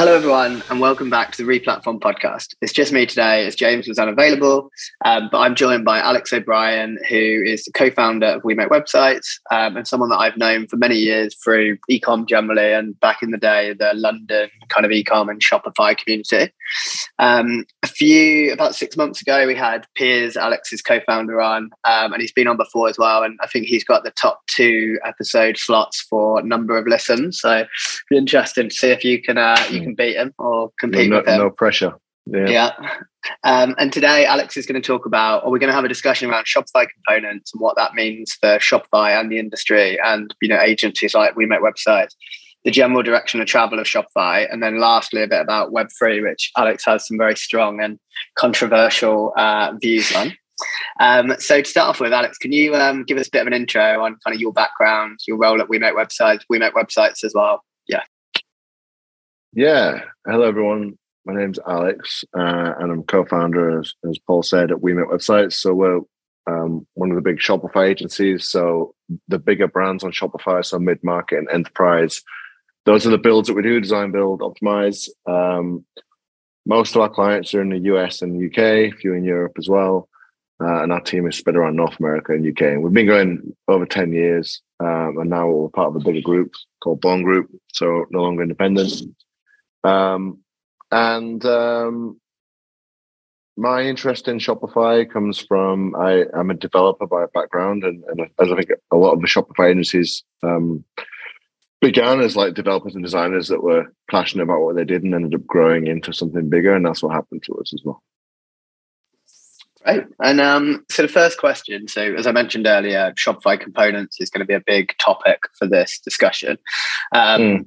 Hello, everyone, and welcome back to the Replatform podcast. It's just me today, as James was unavailable, um, but I'm joined by Alex O'Brien, who is the co-founder of We Make Websites um, and someone that I've known for many years through ecom generally, and back in the day, the London kind of ecom and Shopify community. Um, a few about six months ago, we had Piers, Alex's co-founder, on, um, and he's been on before as well, and I think he's got the top two episode slots for number of listens. So, interesting to see if you can uh, you can beat him or compete no, with him. No pressure. Yeah. yeah. Um, and today, Alex is going to talk about, or we're going to have a discussion around Shopify components and what that means for Shopify and the industry, and you know agencies like We Make Websites, the general direction of travel of Shopify, and then lastly a bit about Web three, which Alex has some very strong and controversial uh, views on. Um, so to start off with, Alex, can you um, give us a bit of an intro on kind of your background, your role at We Make Websites, We Make Websites as well? Yeah. Yeah. Hello, everyone. My name's Alex, uh, and I'm co-founder, as, as, Paul said, at We Make Websites. So we're um, one of the big Shopify agencies. So the bigger brands on Shopify, so mid-market and enterprise, those are the builds that we do: design, build, optimize. Um, most of our clients are in the US and UK, a few in Europe as well. Uh, and our team is spread around North America and UK. And we've been going over 10 years, um, and now we're part of a bigger group called Born Group, so no longer independent. Um, and um, my interest in Shopify comes from I, am a developer by background, and, and, as I think a lot of the Shopify agencies um, began as like developers and designers that were passionate about what they did and ended up growing into something bigger, and that's what happened to us as well. Right. And um, so the first question, so as I mentioned earlier, Shopify components is going to be a big topic for this discussion. Um, mm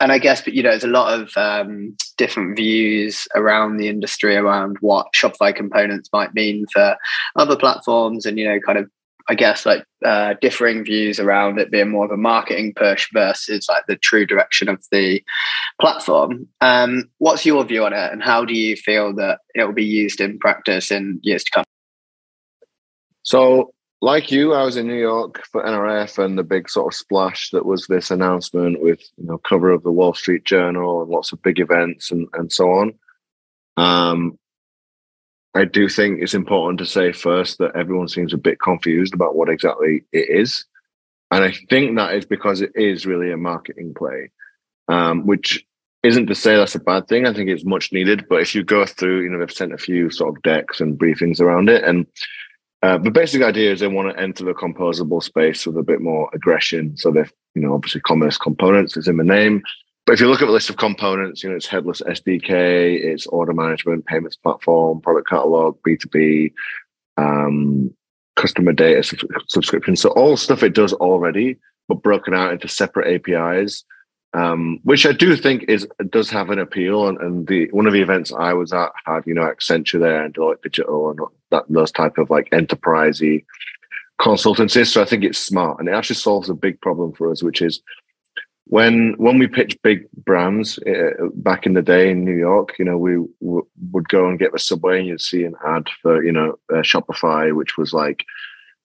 and I guess, but you know, there's a lot of um, different views around the industry around what Shopify components might mean for other platforms, and you know, kind of, I guess, like uh, differing views around it being more of a marketing push versus like the true direction of the platform. Um, what's your view on it, and how do you feel that it will be used in practice in years to come? So like you, I was in New York for NRF and the big sort of splash that was this announcement with you know cover of the Wall Street Journal and lots of big events and and so on. Um, I do think it's important to say first that everyone seems a bit confused about what exactly it is, and I think that is because it is really a marketing play, um, which isn't to say that's a bad thing. I think it's much needed, but if you go through, you know, they've sent a few sort of decks and briefings around it, and uh, the basic idea is they want to enter the composable space with a bit more aggression. So they've, you know, obviously commerce components is in the name. But if you look at the list of components, you know, it's headless SDK, it's order management, payments platform, product catalog, B2B, um, customer data subscription. So all stuff it does already, but broken out into separate APIs um, which I do think is does have an appeal. And, and, the one of the events I was at had you know Accenture there and Deloitte Digital and that those type of like enterprisey consultancies. So I think it's smart and it actually solves a big problem for us, which is when when we pitch big brands uh, back in the day in New York, you know, we w- would go and get the subway and you'd see an ad for you know uh, Shopify, which was like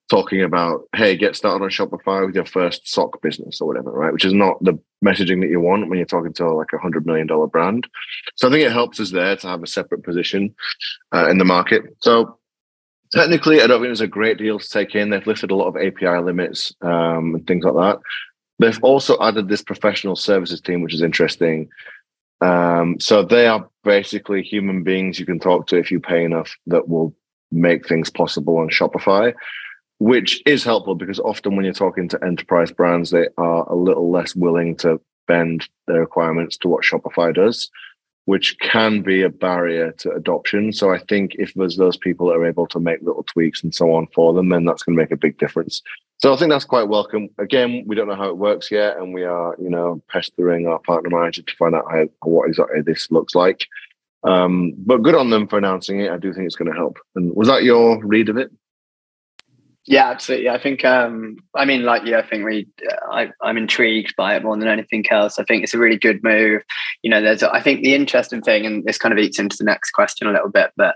talking about, hey, get started on Shopify with your first sock business or whatever, right? Which is not the messaging that you want when you're talking to like a hundred million dollar brand. So I think it helps us there to have a separate position uh, in the market. So technically, I don't think there's a great deal to take in. They've lifted a lot of API limits um, and things like that. They've also added this professional services team, which is interesting. Um, so they are basically human beings you can talk to if you pay enough that will make things possible on Shopify which is helpful because often when you're talking to enterprise brands, they are a little less willing to bend their requirements to what Shopify does, which can be a barrier to adoption. So I think if there's those people that are able to make little tweaks and so on for them, then that's going to make a big difference. So I think that's quite welcome. Again, we don't know how it works yet, and we are, you know, pestering our partner manager to find out how, what exactly this looks like. Um, but good on them for announcing it. I do think it's going to help. And was that your read of it? Yeah, absolutely. I think, um, I mean, like you, I think we, I, I'm intrigued by it more than anything else. I think it's a really good move. You know, there's, I think the interesting thing, and this kind of eats into the next question a little bit, but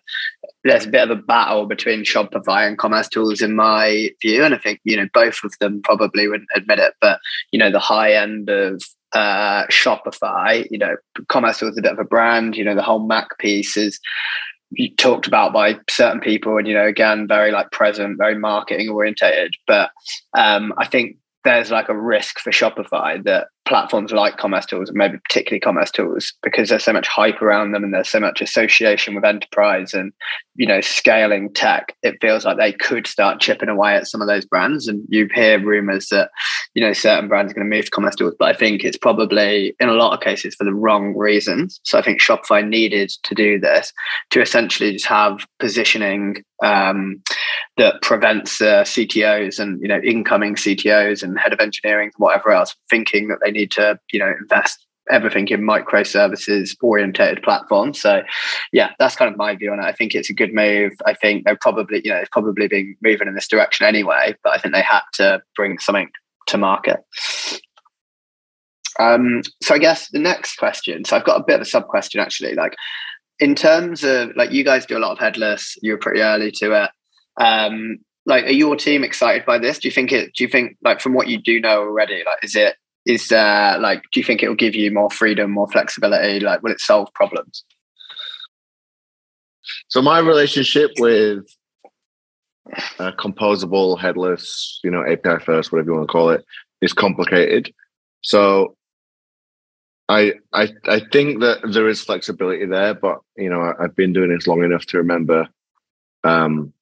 there's a bit of a battle between Shopify and Commerce Tools in my view. And I think, you know, both of them probably wouldn't admit it, but, you know, the high end of uh, Shopify, you know, commerce was a bit of a brand. You know, the whole MACH piece is talked about by certain people, and you know, again, very like present, very marketing orientated. But um, I think there's like a risk for Shopify that platforms like Commerce Tools, maybe particularly Commerce Tools, because there's so much hype around them and there's so much association with enterprise and you know scaling tech, it feels like they could start chipping away at some of those brands. And you hear rumors that you know certain brands are going to move to Commerce Tools, but I think it's probably in a lot of cases for the wrong reasons. So I think Shopify needed to do this to essentially just have positioning um, that prevents uh, CTOs and you know incoming CTOs and head of engineering and whatever else thinking that they need to you know invest everything in microservices orientated platforms. So yeah, that's kind of my view on it. I think it's a good move. I think they're probably, you know, it's probably been moving in this direction anyway, but I think they had to bring something to market. Um, so I guess the next question. So I've got a bit of a sub question actually. Like in terms of like you guys do a lot of headless, you were pretty early to it. Um, like are your team excited by this? Do you think it do you think like from what you do know already, like is it is there like do you think it will give you more freedom more flexibility like will it solve problems so my relationship with uh, composable headless you know api first whatever you want to call it is complicated so I, I I think that there is flexibility there, but you know I've been doing this long enough to remember um,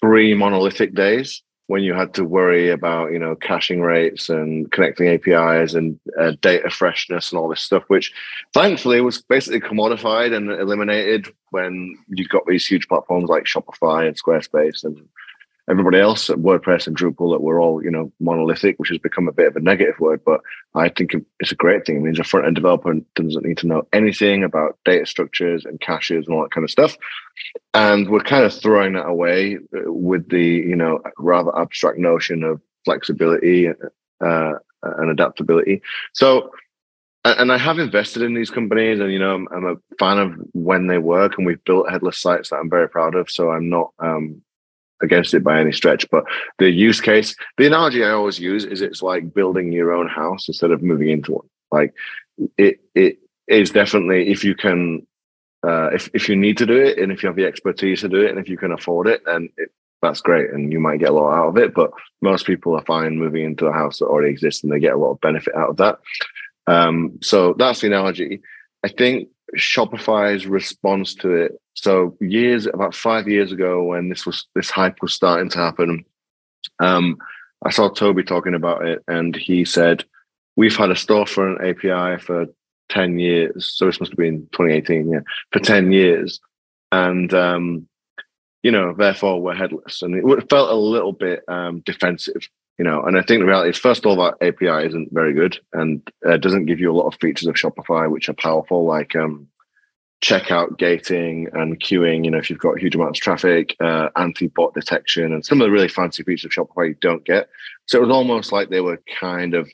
three monolithic days when you had to worry about you know caching rates and connecting APIs and uh, data freshness and all this stuff, which thankfully was basically commodified and eliminated when you got these huge platforms like Shopify and Squarespace and everybody else at WordPress and Drupal that were all, you know, monolithic, which has become a bit of a negative word, but I think it's a great thing. It means a front end developer doesn't need to know anything about data structures and caches and all that kind of stuff. And we're kind of throwing that away uh, with the, you know, rather abstract notion of flexibility uh, and adaptability. So, and I have invested in these companies, and you know, I'm, I'm, a fan of when they work, and we've built headless sites that I'm very proud of. So I'm not um, against it by any stretch. But the use case, the analogy I always use is it's like building your own house instead of moving into one. Like it it is definitely if you can uh, if if you need to do it and if you have the expertise to do it and if you can afford it, then it, that's great and you might get a lot out of it. But most people are fine moving into a house that already exists and they get a lot of benefit out of that. Um, so that's the analogy. I think Shopify's response to it. So years, about five years ago, when this was this hype was starting to happen, um, I saw Tobi talking about it, and he said, "We've had a storefront API for ten years. So this must have been 2018, yeah, for ten years, and um, you know, therefore we're headless." And it felt a little bit um, defensive you know and i think the reality is first of all that api isn't very good and uh, doesn't give you a lot of features of shopify which are powerful like um, checkout gating and queuing you know if you've got huge amounts of traffic uh, anti-bot detection and some of the really fancy features of shopify you don't get. So it was almost like they were kind of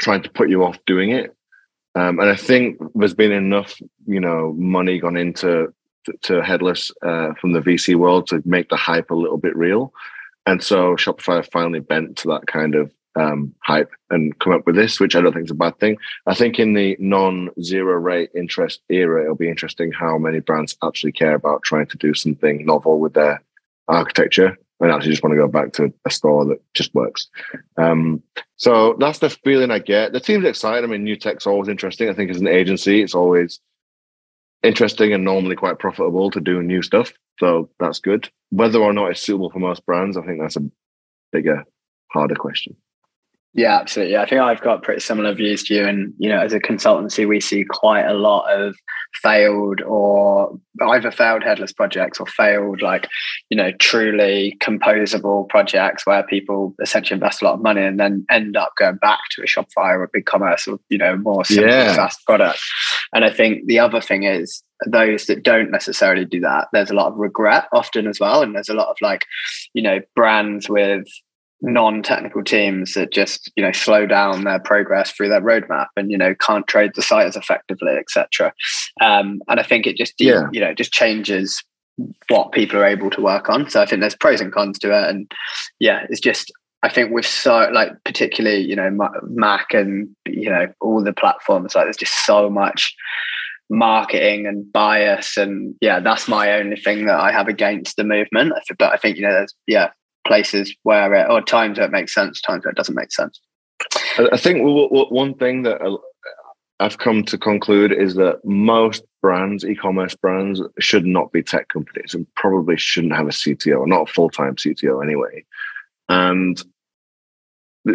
trying to put you off doing it. Um, and i think there's been enough you know money gone into to, to headless uh, from the vc world to make the hype a little bit real and so Shopify finally bent to that kind of um, hype and come up with this, which I don't think is a bad thing. I think in the non-zero rate interest era, it'll be interesting how many brands actually care about trying to do something novel with their architecture and actually just want to go back to a store that just works. Um, so that's the feeling I get. The team's excited. I mean, new tech's always interesting. I think as an agency, it's always interesting and normally quite profitable to do new stuff. So that's good. Whether or not it's suitable for most brands, I think that's a bigger, harder question. Yeah, absolutely. I think I've got pretty similar views to you. And, you know, as a consultancy, we see quite a lot of failed or either failed headless projects or failed, like, you know, truly composable projects where people essentially invest a lot of money and then end up going back to a Shopify or a BigCommerce or, you know, more simple, yeah. fast product. And I think the other thing is those that don't necessarily do that, there's a lot of regret often as well. And there's a lot of like, you know, brands with non-technical teams that just you know slow down their progress through their roadmap and you know can't trade the site as effectively etc um, and i think it just yeah. you know just changes what people are able to work on. So i think there's pros and cons to it. And yeah it's just I think with so like particularly you know MACH and you know all the platforms like there's just so much marketing and bias. And yeah that's my only thing that I have against the movement. But I think you know there's yeah places where it or times where it makes sense times where it doesn't make sense I think one thing that I've come to conclude is that most brands, e-commerce brands, should not be tech companies and probably shouldn't have a CTO, not a full-time CTO anyway. And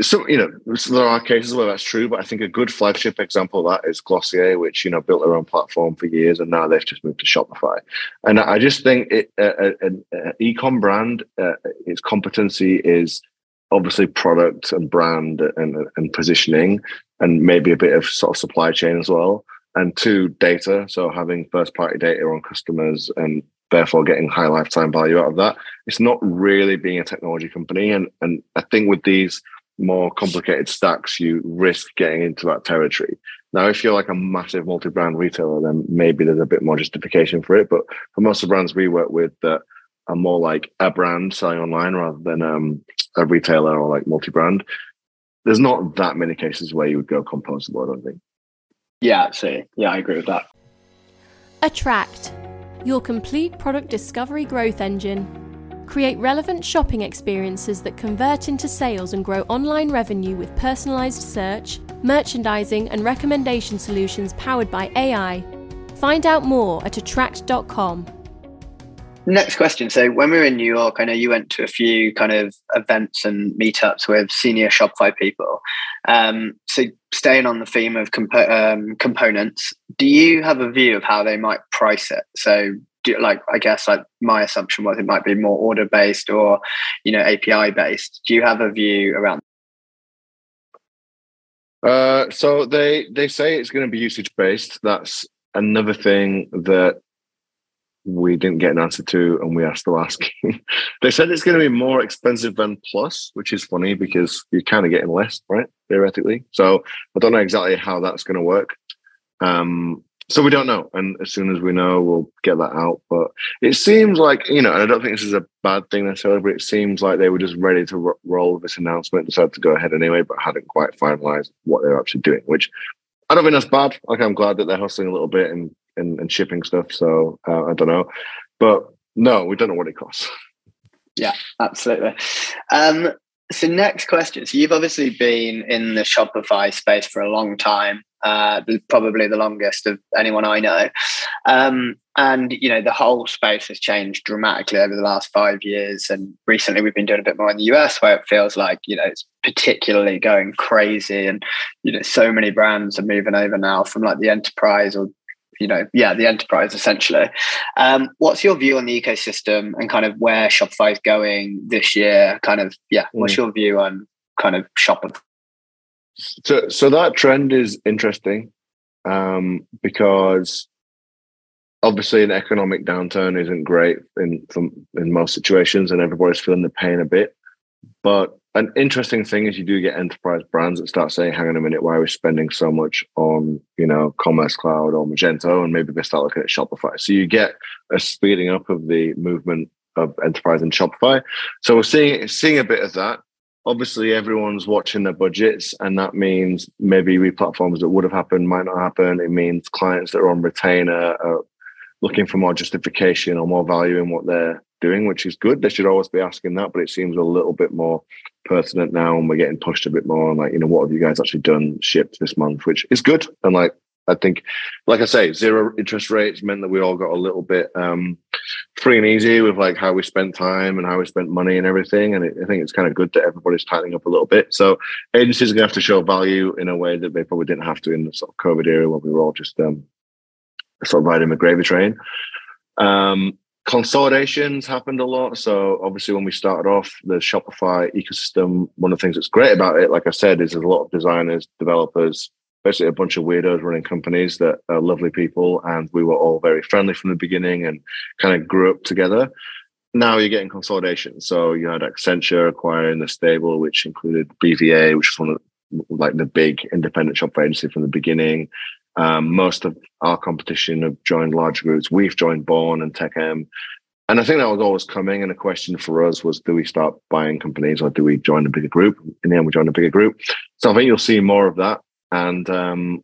so you know there are cases where that's true, but I think a good flagship example of that is Glossier, which you know built their own platform for years, and now they've just moved to Shopify. And I just think it, uh, uh, an uh, e-com brand, uh, its competency is obviously product and brand and, and positioning and maybe a bit of sort of supply chain as well and two data so having first party data on customers and therefore getting high lifetime value out of that it's not really being a technology company and and i think with these more complicated stacks you risk getting into that territory now if you're like a massive multi-brand retailer then maybe there's a bit more justification for it but for most of the brands we work with that are more like a brand selling online rather than um, a retailer or like multi-brand, there's not that many cases where you would go composable. I don't think. Yeah, see, yeah, I agree with that. Attraqt, your complete product discovery growth engine. Create relevant shopping experiences that convert into sales and grow online revenue with personalized search, merchandising, and recommendation solutions powered by AI. Find out more at attraqt.com. Next question. So when we were in New York, I know you went to a few kind of events and meetups with senior Shopify people. Um, so staying on the theme of comp- um, components, do you have a view of how they might price it? So do, like I guess like my assumption was it might be more order based or you know API based. Do you have a view around? Uh, so they they say it's going to be usage based. That's another thing that we didn't get an answer to, and we are still asking. they said it's going to be more expensive than Plus, which is funny because you're kind of getting less, right? Theoretically. So I don't know exactly how that's going to work. Um, so we don't know, and as soon as we know, we'll get that out. But it seems like you know, and I don't think this is a bad thing necessarily, but it seems like they were just ready to ro- roll this announcement, decided to go ahead anyway, but hadn't quite finalized what they're actually doing. Which I don't think that's bad. Like I'm glad that they're hustling a little bit and and, and shipping stuff. So uh, I don't know, but no, we don't know what it costs. Yeah, absolutely. Um, so next question. So you've obviously been in the Shopify space for a long time, uh, probably the longest of anyone I know. Um, and you know the whole space has changed dramatically over the last five years. And recently we've been doing a bit more in the US, where it feels like you know it's particularly going crazy, and you know so many brands are moving over now from like the enterprise or you know, yeah, the enterprise essentially. Um, what's your view on the ecosystem and kind of where Shopify is going this year? Kind of, yeah, what's mm. your view on kind of shopping? So, so that trend is interesting um, because obviously an economic downturn isn't great in in most situations, and everybody's feeling the pain a bit. But an interesting thing is you do get enterprise brands that start saying, hang on a minute, why are we spending so much on, you know, Commerce Cloud or Magento? And maybe they start looking at Shopify. So you get a speeding up of the movement of enterprise and Shopify. So we're seeing seeing a bit of that. Obviously, everyone's watching their budgets, and that means maybe replatforms that would have happened might not happen. It means clients that are on retainer are looking for more justification or more value in what they're doing, which is good. They should always be asking that, but it seems a little bit more pertinent now, and we're getting pushed a bit more on like, you know, what have you guys actually done shipped this month, which is good. And like, I think, like I say, zero interest rates meant that we all got a little bit um, free and easy with like how we spent time and how we spent money and everything. And it, I think it's kind of good that everybody's tightening up a little bit. So agencies are going to have to show value in a way that they probably didn't have to in the sort of COVID era when we were all just um, sort of riding the gravy train. Um, consolidations happened a lot. So obviously, when we started off the Shopify ecosystem, one of the things that's great about it, like I said, is there's a lot of designers, developers, basically a bunch of weirdos running companies that are lovely people, and we were all very friendly from the beginning and kind of grew up together. Now you're getting consolidation. So you had Accenture acquiring the stable, which included BVA, which was one of like the big independent shop agency from the beginning. Um, most of our competition have joined large groups. We've joined Born and TechM. and I think that was always coming. And the question for us was, do we start buying companies or do we join a bigger group? In the end, we joined a bigger group. So I think you'll see more of that. And um,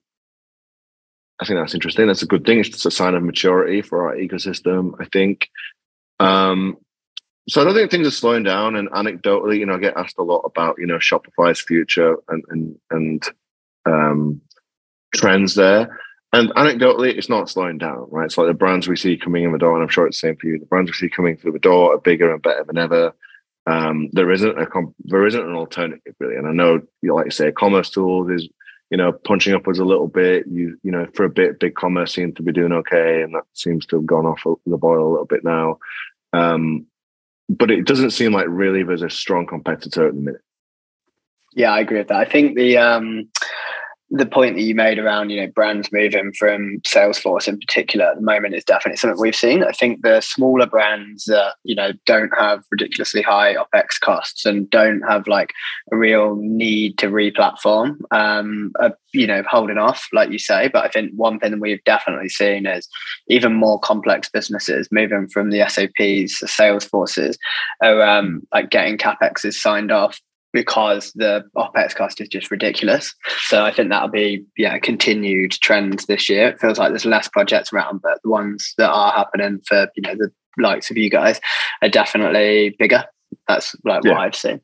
I think that's interesting. That's a good thing. It's a sign of maturity for our ecosystem, I think. Um, so I don't think things are slowing down. And anecdotally, you know, I get asked a lot about, you know, Shopify's future and and and um, trends there. And anecdotally, it's not slowing down, right? It's like the brands we see coming in the door, and I'm sure it's the same for you. The brands we see coming through the door are bigger and better than ever. Um, there isn't a comp- there isn't an alternative really, and I know you know, like to say commerce tools is you know punching upwards a little bit. You you know for a bit, BigCommerce seemed to be doing okay, and that seems to have gone off the boil a little bit now. Um, but it doesn't seem like really there's a strong competitor at the minute. Yeah, I agree with that. I think the um, the point that you made around you know brands moving from Salesforce in particular at the moment is definitely something we've seen. I think the smaller brands that you know don't have ridiculously high opex costs and don't have like a real need to re-platform, um, are, you know, holding off like you say. But I think one thing we've definitely seen is even more complex businesses moving from the SAPs, the Salesforces, are um, like getting capexes signed off because the opex cost is just ridiculous. So I think that'll be yeah continued trends this year. It feels like there's less projects around, but the ones that are happening for you know the likes of you guys are definitely bigger. That's like yeah. what I've seen.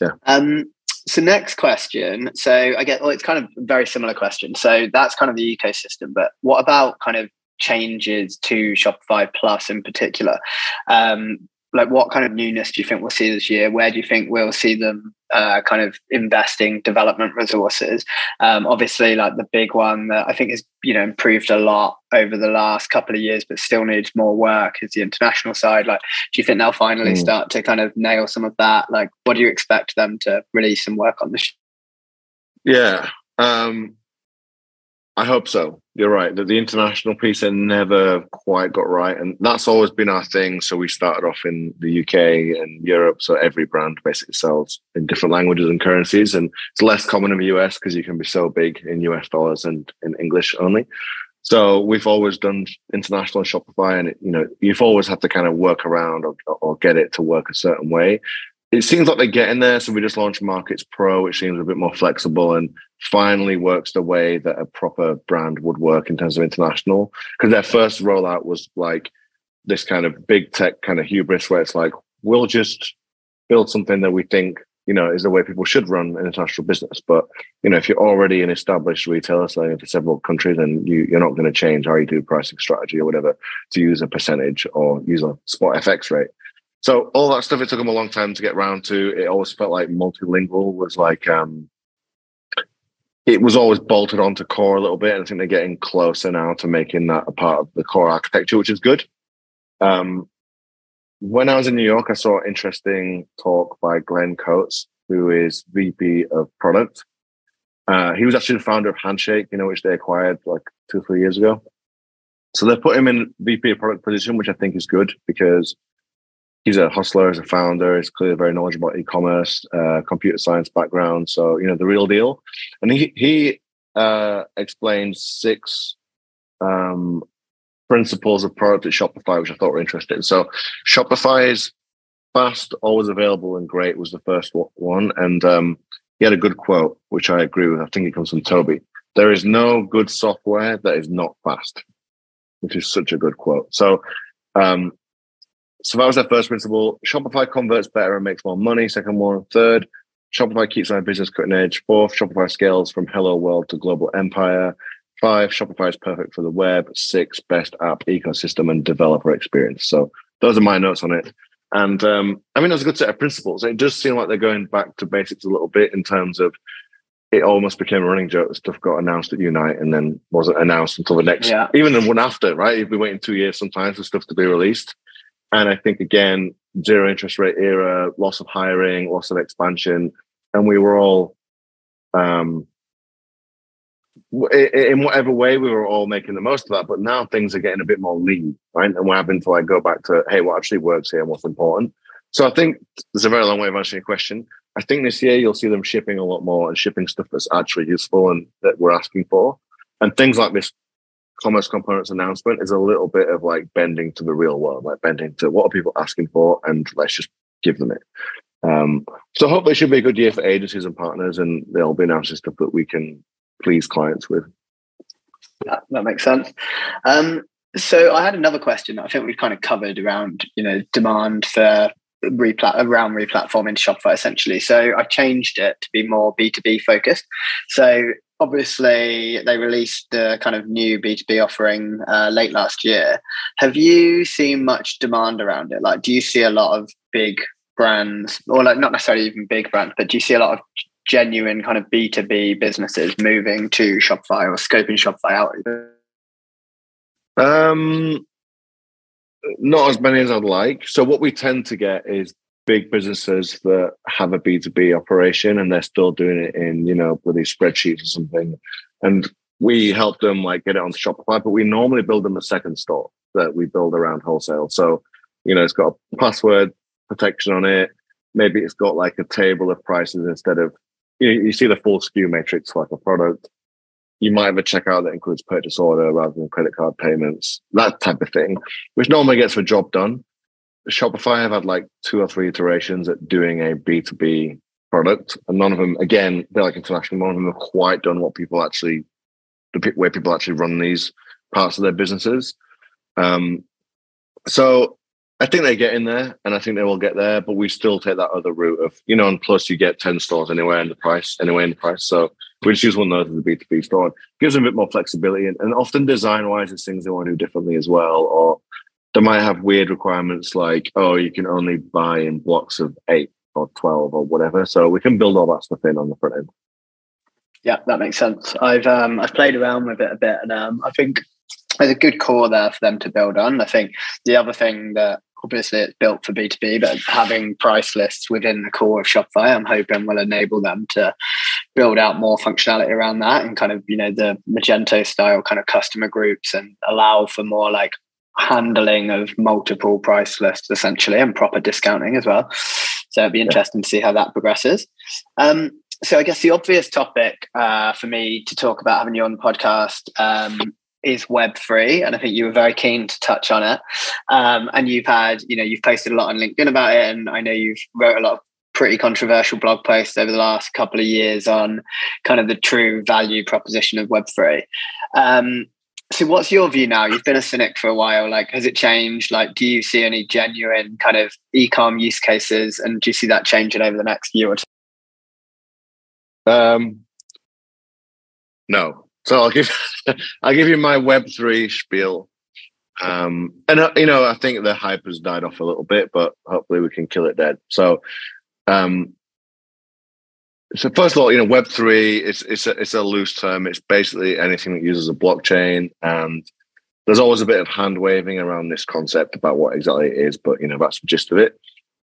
Yeah. Um. So next question. So I get well, it's kind of a very similar question. So that's kind of the ecosystem, but what about kind of changes to Shopify Plus in particular? Um, like what kind of newness do you think we'll see this year? Where do you think we'll see them uh, kind of investing development resources? Um, obviously, like the big one that I think has you know improved a lot over the last couple of years, but still needs more work is the international side. Like, do you think they'll finally mm. start to kind of nail some of that? Like, what do you expect them to release some work on this? Yeah, um, I hope so. You're right. That the international piece I never quite got right, and that's always been our thing. So we started off in the UK and Europe. So every brand basically sells in different languages and currencies, and it's less common in the US because you can be so big in US dollars and in English only. So we've always done international Shopify, and it, you know you've always had to kind of work around or, or get it to work a certain way it seems like they're getting there. So we just launched Markets Pro, which seems a bit more flexible and finally works the way that a proper brand would work in terms of international. Because their first rollout was like this kind of big tech kind of hubris where it's like, we'll just build something that we think, you know, is the way people should run an international business. But, you know, if you're already an established retailer selling into several countries, then you, you're not going to change how you do pricing strategy or whatever to use a percentage or use a spot FX rate. So all that stuff, it took them a long time to get around to. It always felt like multilingual was like um, it was always bolted onto core a little bit, and I think they're getting closer now to making that a part of the core architecture, which is good. Um, when I was in New York, I saw an interesting talk by Glen Coates, who is VP of product. Uh, he was actually the founder of Handshake, you know, which they acquired like two, or three years ago. So they put him in VP of product position, which I think is good because he's a hustler, he's a founder, he's clearly very knowledgeable about e-commerce, uh, computer science background. So, you know, the real deal. And he, he uh, explained six um, principles of product at Shopify, which I thought were interesting. So Shopify is fast, always available and great was the first one. And um, he had a good quote, which I agree with. I think it comes from Tobi. There is no good software that is not fast, which is such a good quote. So um, so that was their first principle. Shopify converts better and makes more money. Second one. Third, Shopify keeps my business cutting edge. Fourth, Shopify scales from hello world to global empire. Five, Shopify is perfect for the web. Six, best app ecosystem and developer experience. So those are my notes on it. And um, I mean, that's a good set of principles. It does seem like they're going back to basics a little bit in terms of it almost became a running joke that stuff got announced at Unite and then wasn't announced until the next, yeah. even the one after, right? You'd be waiting two years sometimes for stuff to be released. And I think again, zero interest rate era, loss of hiring, loss of expansion, and we were all, um, in whatever way, we were all making the most of that. But now things are getting a bit more lean, right? And we're having to like go back to, hey, what actually works here and what's important. So I think there's a very long way of answering your question. I think this year you'll see them shipping a lot more and shipping stuff that's actually useful and that we're asking for. And things like this commerce components announcement is a little bit of like bending to the real world, like bending to what are people asking for, and let's just give them it. Um, so hopefully, it should be a good year for agencies and partners, and they'll be announcing stuff that we can please clients with. Yeah, that makes sense. Um, so I had another question that I think we've kind of covered around, you know, demand for replat around replatforming Shopify essentially. So I changed it to be more B2B focused. So obviously they released the kind of new B2B offering uh, late last year. Have you seen much demand around it? Like, do you see a lot of big brands or like not necessarily even big brands, but do you see a lot of genuine kind of B2B businesses moving to Shopify or scoping Shopify out? Um, not as many as I'd like. So what we tend to get is big businesses that have a B2B operation and they're still doing it in, you know, with these spreadsheets or something. And we help them like get it on Shopify, but we normally build them a second store that we build around wholesale. So, you know, it's got a password protection on it. Maybe it's got like a table of prices instead of you, know, you see the full SKU matrix like a product. You might have a checkout that includes purchase order rather than credit card payments, that type of thing, which normally gets the job done. Shopify have had like two or three iterations at doing a B2B product, and none of them, again, they're like international, none of them have quite done what people actually, the way people actually run these parts of their businesses. Um, so I think they get in there, and I think they will get there. But we still take that other route of, you know, and plus you get ten stores anywhere in the price, anyway in the price. So we just use one of those as a B two B store. It gives them a bit more flexibility, and, and often design wise, there's things they want to do differently as well, or they might have weird requirements like, oh, you can only buy in blocks of eight or twelve or whatever. So we can build all that stuff in on the front end. Yeah, that makes sense. I've um, I've played around with it a bit, and um, I think there's a good core there for them to build on. I think the other thing that obviously it's built for B2B, but having price lists within the core of Shopify, I'm hoping will enable them to build out more functionality around that and kind of, you know, the Magento style kind of customer groups and allow for more like handling of multiple price lists essentially and proper discounting as well. So it'd be interesting to see how that progresses. Um, so I guess the obvious topic uh, for me to talk about having you on the podcast um, is Web3, and I think you were very keen to touch on it. Um, and you've had, you know, you've posted a lot on LinkedIn about it, and I know you've wrote a lot of pretty controversial blog posts over the last couple of years on kind of the true value proposition of Web3. Um, so what's your view now? You've been a cynic for a while. Like, has it changed? Like, do you see any genuine kind of ecom use cases, and do you see that changing over the next year or two? Um, no, so I'll give I'll give you my Web three spiel. Um, and uh, you know, I think the hype has died off a little bit, but hopefully we can kill it dead. So, um, so first of all, you know, Web three it's it's a, it's a loose term. It's basically anything that uses a blockchain, and there's always a bit of hand waving around this concept about what exactly it is. But you know, that's the gist of it.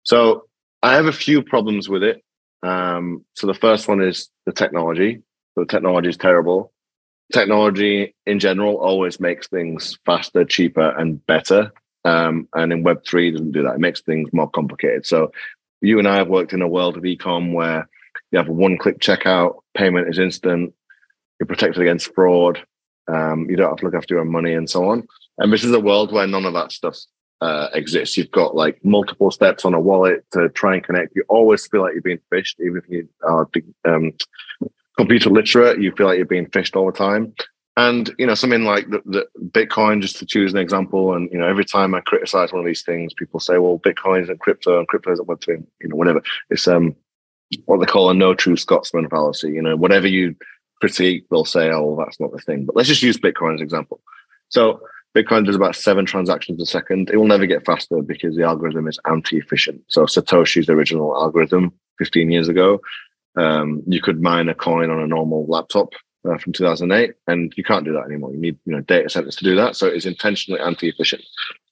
So I have a few problems with it. Um, so the first one is the technology. The technology is terrible technology in general always makes things faster, cheaper, and better. Um, and in Web three doesn't do that. It makes things more complicated. So you and I have worked in a world of ecom where you have a one-click checkout, payment is instant, you're protected against fraud, um, you don't have to look after your money, and so on. And this is a world where none of that stuff uh, exists. You've got like multiple steps on a wallet to try and connect. You always feel like you're being phished, even if you are um, computer literate, you feel like you're being phished all the time. And you know, something like the, the, Bitcoin, just to choose an example, and you know, every time I criticize one of these things, people say, "Well, Bitcoin isn't crypto, and crypto isn't Web three. You know, whatever. It's um what they call a no true Scotsman fallacy. You know, whatever you critique, they'll say, "Oh, well, that's not the thing." But let's just use Bitcoin as an example. So Bitcoin does about seven transactions a second. It will never get faster because the algorithm is anti-efficient. So Satoshi's original algorithm 15 years ago um, you could mine a coin on a normal laptop uh, from 2008, and you can't do that anymore. You need you know data centers to do that, so it's intentionally anti-efficient.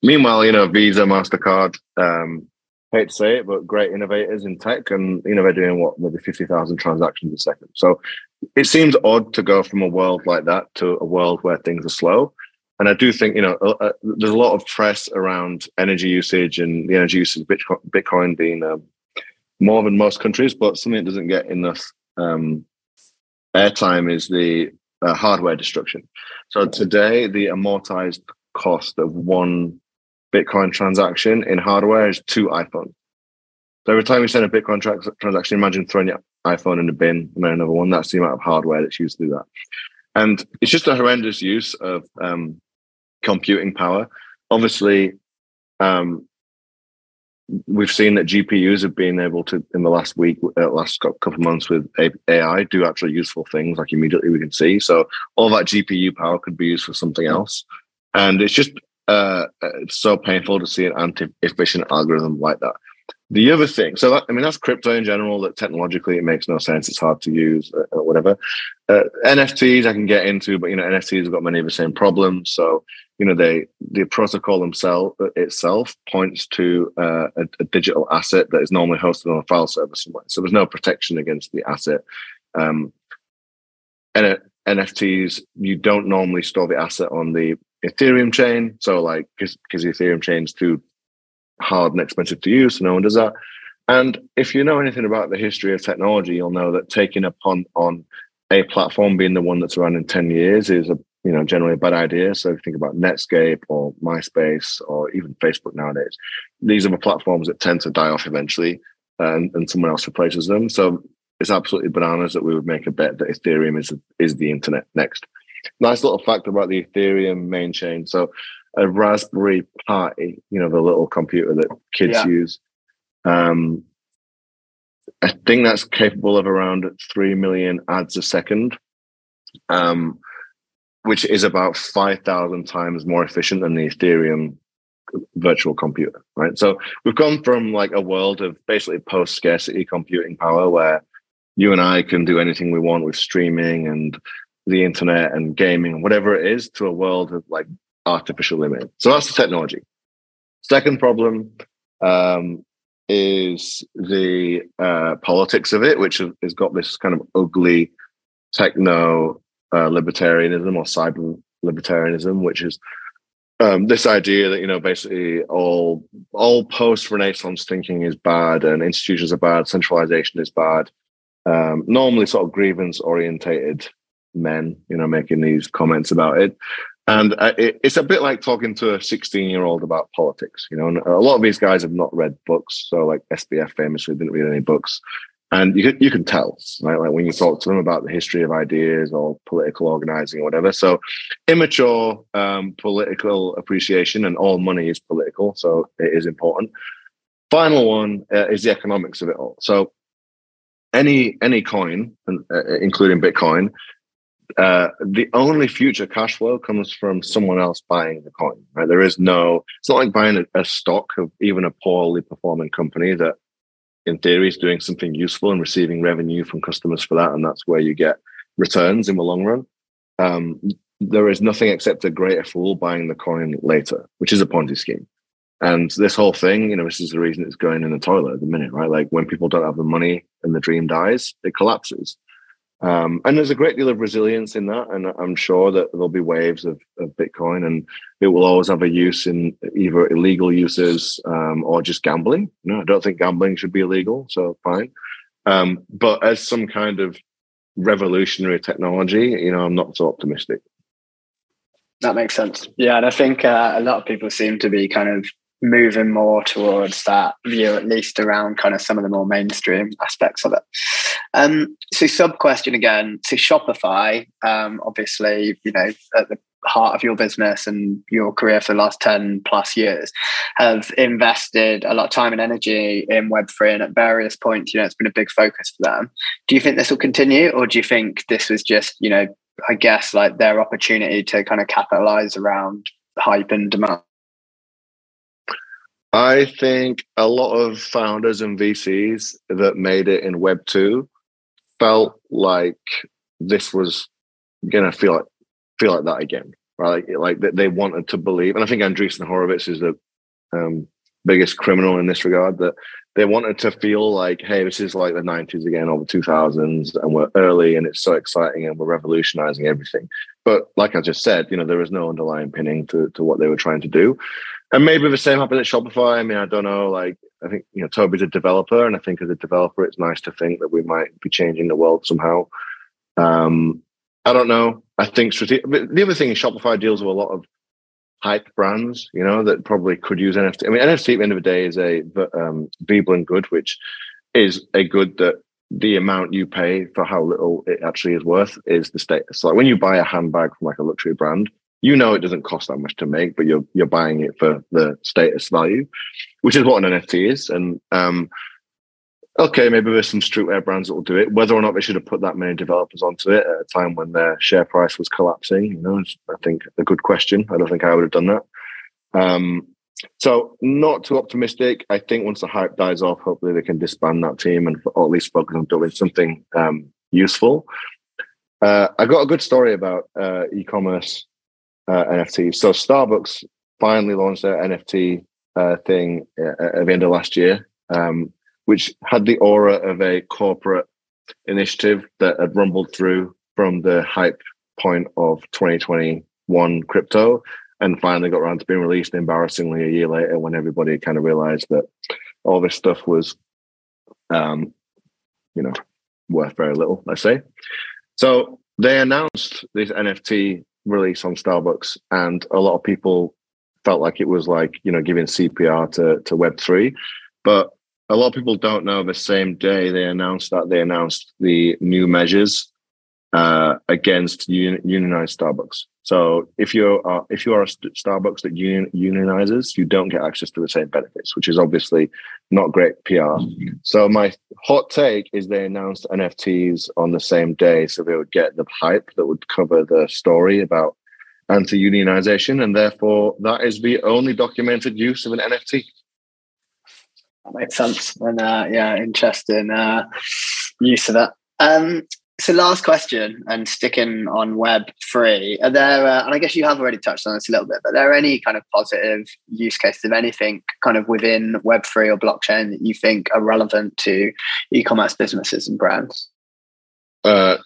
Meanwhile, you know Visa, Mastercard, um, hate to say it, but great innovators in tech, and you know they're doing what maybe 50,000 transactions a second. So it seems odd to go from a world like that to a world where things are slow. And I do think you know uh, uh there's a lot of press around energy usage and the energy usage of Bitcoin, Bitcoin being um, more than most countries, but something that doesn't get enough um, airtime is the uh, hardware destruction. So today, the amortized cost of one Bitcoin transaction in hardware is two iPhones. So every time you send a Bitcoin tra- transaction, imagine throwing your iPhone in the bin and then another one. That's the amount of hardware that's used to do that. And it's just a horrendous use of um, computing power. Obviously, um, we've seen that GPUs have been able to, in the last week, uh, last couple of months with AI, do actually useful things. Like immediately we can see. So all that GPU power could be used for something else. And it's just uh, it's so painful to see an anti-efficient algorithm like that. The other thing, so that, I mean, that's crypto in general. That technologically it makes no sense. It's hard to use, uh, or whatever. Uh, NFTs I can get into, but you know, NFTs have got many of the same problems. So you know, they the protocol themselves uh, itself points to uh, a, a, digital asset that is normally hosted on a file server somewhere. So there's no protection against the asset. Um, and NFTs, you don't normally store the asset on the Ethereum chain. So like, because the Ethereum chain is too hard and expensive to use, so no one does that. And if you know anything about the history of technology, you'll know that taking a upon on a platform being the one that's around in 10 years is a you know generally a bad idea. So if you think about Netscape or MySpace or even Facebook nowadays, these are the platforms that tend to die off eventually and, and someone else replaces them. So it's absolutely bananas that we would make a bet that Ethereum is is the internet next. Nice little fact about the Ethereum main chain. So a Raspberry Pi, you know, the little computer that kids yeah. use. Um, I think that's capable of around 3 million adds a second, um, which is about 5,000 times more efficient than the Ethereum virtual computer, right? So we've gone from like a world of basically post scarcity computing power where you and I can do anything we want with streaming and the internet and gaming, whatever it is, to a world of like artificial limit. So that's the technology. Second problem um, is the uh, politics of it, which has got this kind of ugly techno uh, libertarianism or cyber libertarianism, which is um, this idea that you know basically all all post Renaissance thinking is bad and institutions are bad, centralization is bad. Um, normally, sort of grievance orientated men, you know, making these comments about it. And uh, it, it's a bit like talking to a 16 year old about politics, you know. And a lot of these guys have not read books. So, like SBF famously didn't read any books. And you you can tell, right? Like when you talk to them about the history of ideas or political organizing or whatever. So, immature um, political appreciation, and all money is political. So, it is important. Final one uh, is the economics of it all. So, any any coin, uh, including Bitcoin, uh, the only future cash flow comes from someone else buying the coin. Right? There is no. It's not like buying a, a, stock of even a poorly performing company that, in theory, is doing something useful and receiving revenue from customers for that, and that's where you get returns in the long run. Um, there is nothing except a greater fool buying the coin later, which is a Ponzi scheme. And this whole thing, you know, this is the reason it's going in the toilet at the minute, right? Like when people don't have the money and the dream dies, it collapses. Um, and there's a great deal of resilience in that. And I'm sure that there'll be waves of, of Bitcoin and it will always have a use in either illegal uses um, or just gambling. No, I don't think gambling should be illegal. So fine. Um, but as some kind of revolutionary technology, you know, I'm not so optimistic. That makes sense. Yeah. And I think uh, a lot of people seem to be kind of moving more towards that view, at least around kind of some of the more mainstream aspects of it. Um, so, sub question again. So, Shopify, um, obviously, you know, at the heart of your business and your career for the last 10 plus years have invested a lot of time and energy in web3 and at various points you know it's been a big focus for them do you think this will continue or do you think this was just you know i guess like their opportunity to kind of capitalize around hype and demand I think a lot of founders and VCs that made it in Web two felt like this was gonna feel like feel like that again, right? Like, like they wanted to believe, and I think Andreessen Horowitz is the um, biggest criminal in this regard. That they wanted to feel like, hey, this is like the '90s again or the 2000s, and we're early, and it's so exciting, and we're revolutionizing everything. But like I just said, you know, there was no underlying pinning to to what they were trying to do and maybe the same happened at Shopify. I mean, I don't know. Like, I think you know, Tobi's a developer, and I think as a developer, it's nice to think that we might be changing the world somehow. Um, I don't know. I think strategic. The other thing is Shopify deals with a lot of hype brands, you know, that probably could use NFT. I mean, NFT at the end of the day is a um, Veblen good, which is a good that the amount you pay for how little it actually is worth is the status. Like when you buy a handbag from like a luxury brand, you know it doesn't cost that much to make, but you're you're buying it for the status value, which is what an NFT is. And um, okay, maybe there's some streetwear brands that will do it. Whether or not they should have put that many developers onto it at a time when their share price was collapsing, you know, I think a good question. I don't think I would have done that. Um, so not too optimistic. I think once the hype dies off, hopefully they can disband that team and or at least focus on doing something um, useful. Uh, I got a good story about uh, e-commerce uh, NFTs. So Starbucks finally launched their NFT uh, thing uh, at the end of last year. Um, which had the aura of a corporate initiative that had rumbled through from the hype point of 2021 crypto and finally got around to being released embarrassingly a year later when everybody kind of realized that all this stuff was um, you know worth very little let's say so they announced this nft release on starbucks and a lot of people felt like it was like you know giving cpr to, to web3 but a lot of people don't know the same day they announced that they announced the new measures uh, against un- unionized Starbucks. So if you're if you are a Starbucks that union- unionizes, you don't get access to the same benefits, which is obviously not great PR. So my hot take is they announced NFTs on the same day, so they would get the hype that would cover the story about anti-unionization, and therefore that is the only documented use of an NFT. That makes sense. And uh, yeah, interesting uh, use of that. Um, so last question and sticking on web three. Are there uh, and i guess you have already touched on this a little bit but are there any kind of positive use cases of anything kind of within web three or blockchain that you think are relevant to e-commerce businesses and brands? Uh,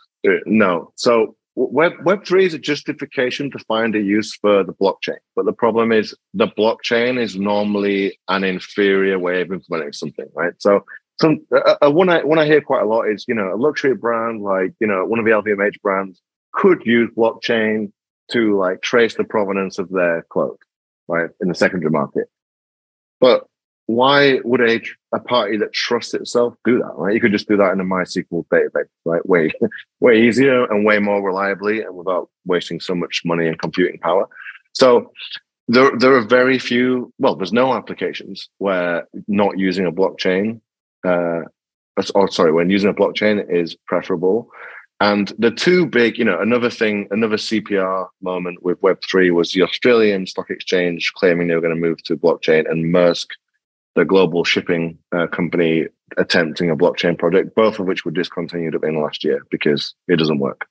no. So Web Web three is a justification to find a use for the blockchain, but the problem is the blockchain is normally an inferior way of implementing something, right? So, some uh, uh, one I one I hear quite a lot is you know a luxury brand like you know one of the LVMH brands could use blockchain to like trace the provenance of their clothes, right, in the secondary market, but why would a, a party that trusts itself do that? Right? You could just do that in a MySQL database, right? Way, way easier and way more reliably, and without wasting so much money and computing power. So there, there are very few. Well, there's no applications where not using a blockchain, uh, or sorry, when using a blockchain is preferable. And the two big, you know, another thing, another CPR moment with Web3 was the Australian Stock Exchange claiming they were going to move to blockchain and Maersk the global shipping uh, company attempting a blockchain project, both of which were discontinued at the end of last year because it doesn't work.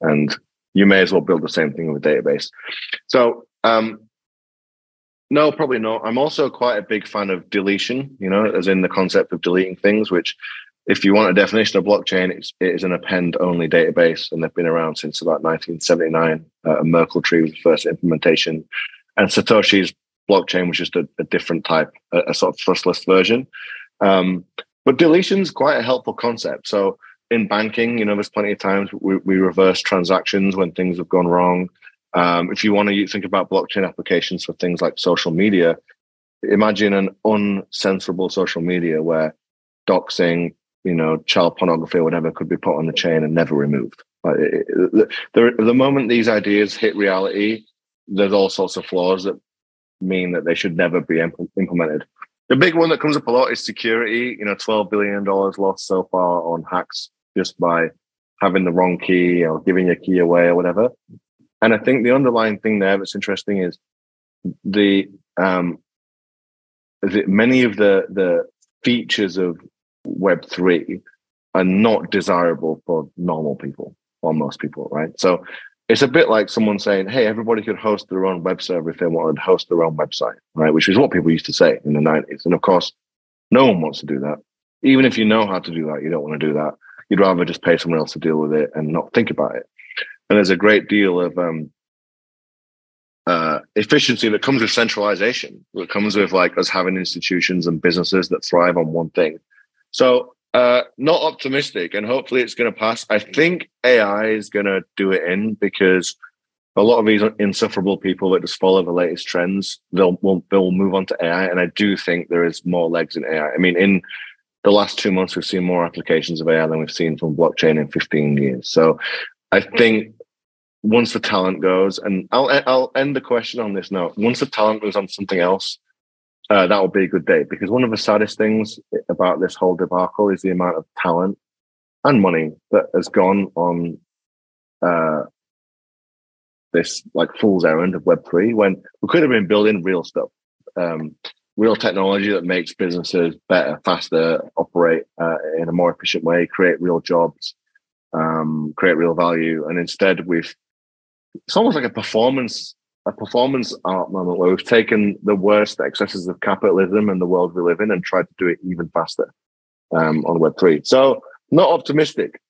And you may as well build the same thing with a database. So, um, no, probably not. I'm also quite a big fan of deletion, you know, as in the concept of deleting things, which if you want a definition of blockchain, it's, it is an append only database, and they've been around since about 1979. Uh, Merkle tree was the first implementation, and Satoshi's blockchain was just a, a different type, a, a, sort of trustless version. Um, but deletion is quite a helpful concept. So in banking, you know, there's plenty of times we, we reverse transactions when things have gone wrong. Um, if you want to think about blockchain applications for things like social media, imagine an uncensorable social media where doxing, you know, child pornography or whatever could be put on the chain and never removed. Like it, the, the moment these ideas hit reality, there's all sorts of flaws that mean that they should never be implemented. The big one that comes up a lot is security. You know, twelve billion dollars lost so far on hacks just by having the wrong key or giving your key away or whatever. And I think the underlying thing there that's interesting is the um, the, many of the the features of Web three are not desirable for normal people or most people, right? So it's a bit like someone saying, "Hey, everybody could host their own web server if they wanted to host their own website," right? Which is what people used to say in the '90s. And of course, no one wants to do that. Even if you know how to do that, you don't want to do that. You'd rather just pay someone else to deal with it and not think about it. And there's a great deal of um, uh, efficiency that comes with centralization. That comes with like us having institutions and businesses that thrive on one thing. So uh, not optimistic, and hopefully it's going to pass. I think AI is going to do it in because a lot of these insufferable people that just follow the latest trends, they'll they'll move on to AI, and I do think there is more legs in AI. I mean, in the last two months, we've seen more applications of AI than we've seen from blockchain in 15 years. So, I think once the talent goes, and I'll I'll end the question on this note. Once the talent goes on something else, uh, that will be a good day because one of the saddest things about this whole debacle is the amount of talent and money that has gone on uh, this like fool's errand of Web three when we could have been building real stuff, um, real technology that makes businesses better, faster, operate uh, in a more efficient way, create real jobs, um, create real value, and instead we've it's almost like a performance a performance art moment where we've taken the worst excesses of capitalism and the world we live in and tried to do it even faster um, on Web3. So, not optimistic.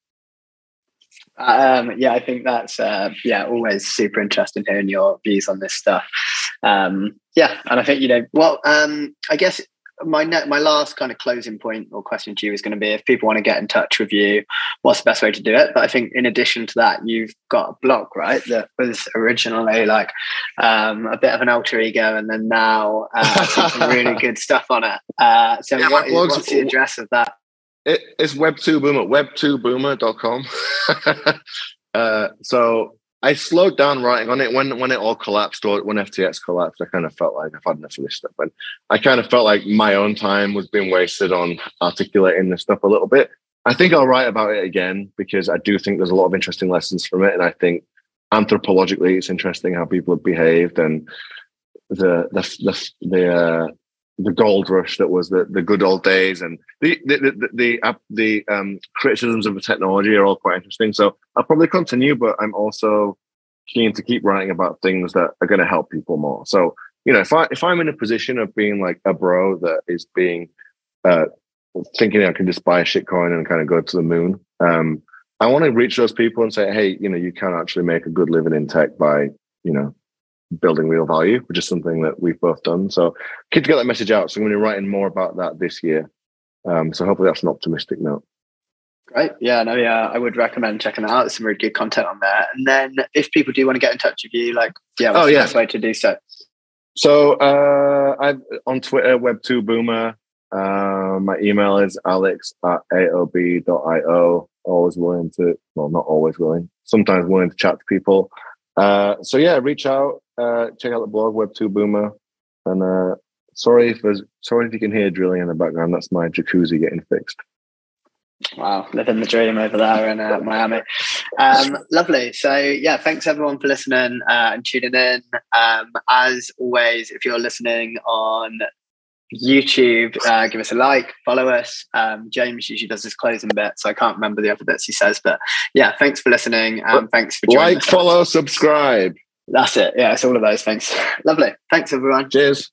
Um, yeah, I think that's uh, yeah always super interesting hearing your views on this stuff. Um, yeah, and I think you know well, um, I guess my net, my last kind of closing point or question to you is going to be if people want to get in touch with you, what's the best way to do it? But I think in addition to that, you've got a blog, right? That was originally like um, a bit of an alter ego, and then now uh, some really good stuff on it. Uh, so yeah, what, what's the address of that? It, it's web2boomer, web2boomer.com. uh, so I slowed down writing on it when when it all collapsed or when FTX collapsed. I kind of felt like I've had enough of this stuff, and I kind of felt like my own time was being wasted on articulating this stuff a little bit. I think I'll write about it again because I do think there's a lot of interesting lessons from it, and I think anthropologically it's interesting how people have behaved and the the the the, uh, the gold rush that was the, the good old days and the the the the, uh, the um, criticisms of the technology are all quite interesting. So I'll probably continue, but I'm also keen to keep writing about things that are going to help people more. So you know, if I if I'm in a position of being like a bro that is being uh, thinking I can just buy a shitcoin and kind of go to the moon, um, I want to reach those people and say, hey, you know, you can actually make a good living in tech by you know building real value, which is something that we've both done. So keen to get that message out. So I'm going to be writing more about that this year. Um, so hopefully that's an optimistic note. Great. Yeah, no, yeah, I would recommend checking that out. There's some really good content on there. And then if people do want to get in touch with you, like, yeah, what's oh, the yeah. best way to do so? So uh, I'm on Twitter, Web2Boomer. Uh, my email is alex at aob.io. Always willing to, well, not always willing, sometimes willing to chat to people. Uh, so yeah, reach out, uh, check out the blog Web2Boomer, and uh, sorry if there's sorry if you can hear drilling in the background. That's my jacuzzi getting fixed. Wow, living the dream over there in uh, Miami. Um, lovely. So, yeah, thanks everyone for listening uh, and tuning in. Um, as always, if you're listening on YouTube, uh, give us a like, follow us. Um, James usually does his closing bit, so I can't remember the other bits he says. But yeah, thanks for listening. Um, thanks for joining. Like, follow, subscribe. That's it. Yeah, it's all of those. things. Lovely. Thanks, everyone. Cheers.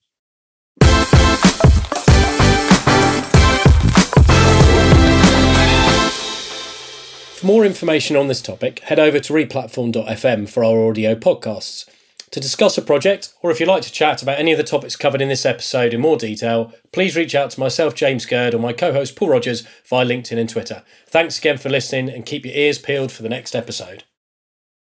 For more information on this topic, head over to replatform.fm for our audio podcasts. To discuss a project, or if you'd like to chat about any of the topics covered in this episode in more detail, please reach out to myself, James Gurd, or my co host, Paul Rogers, via LinkedIn and Twitter. Thanks again for listening, and keep your ears peeled for the next episode.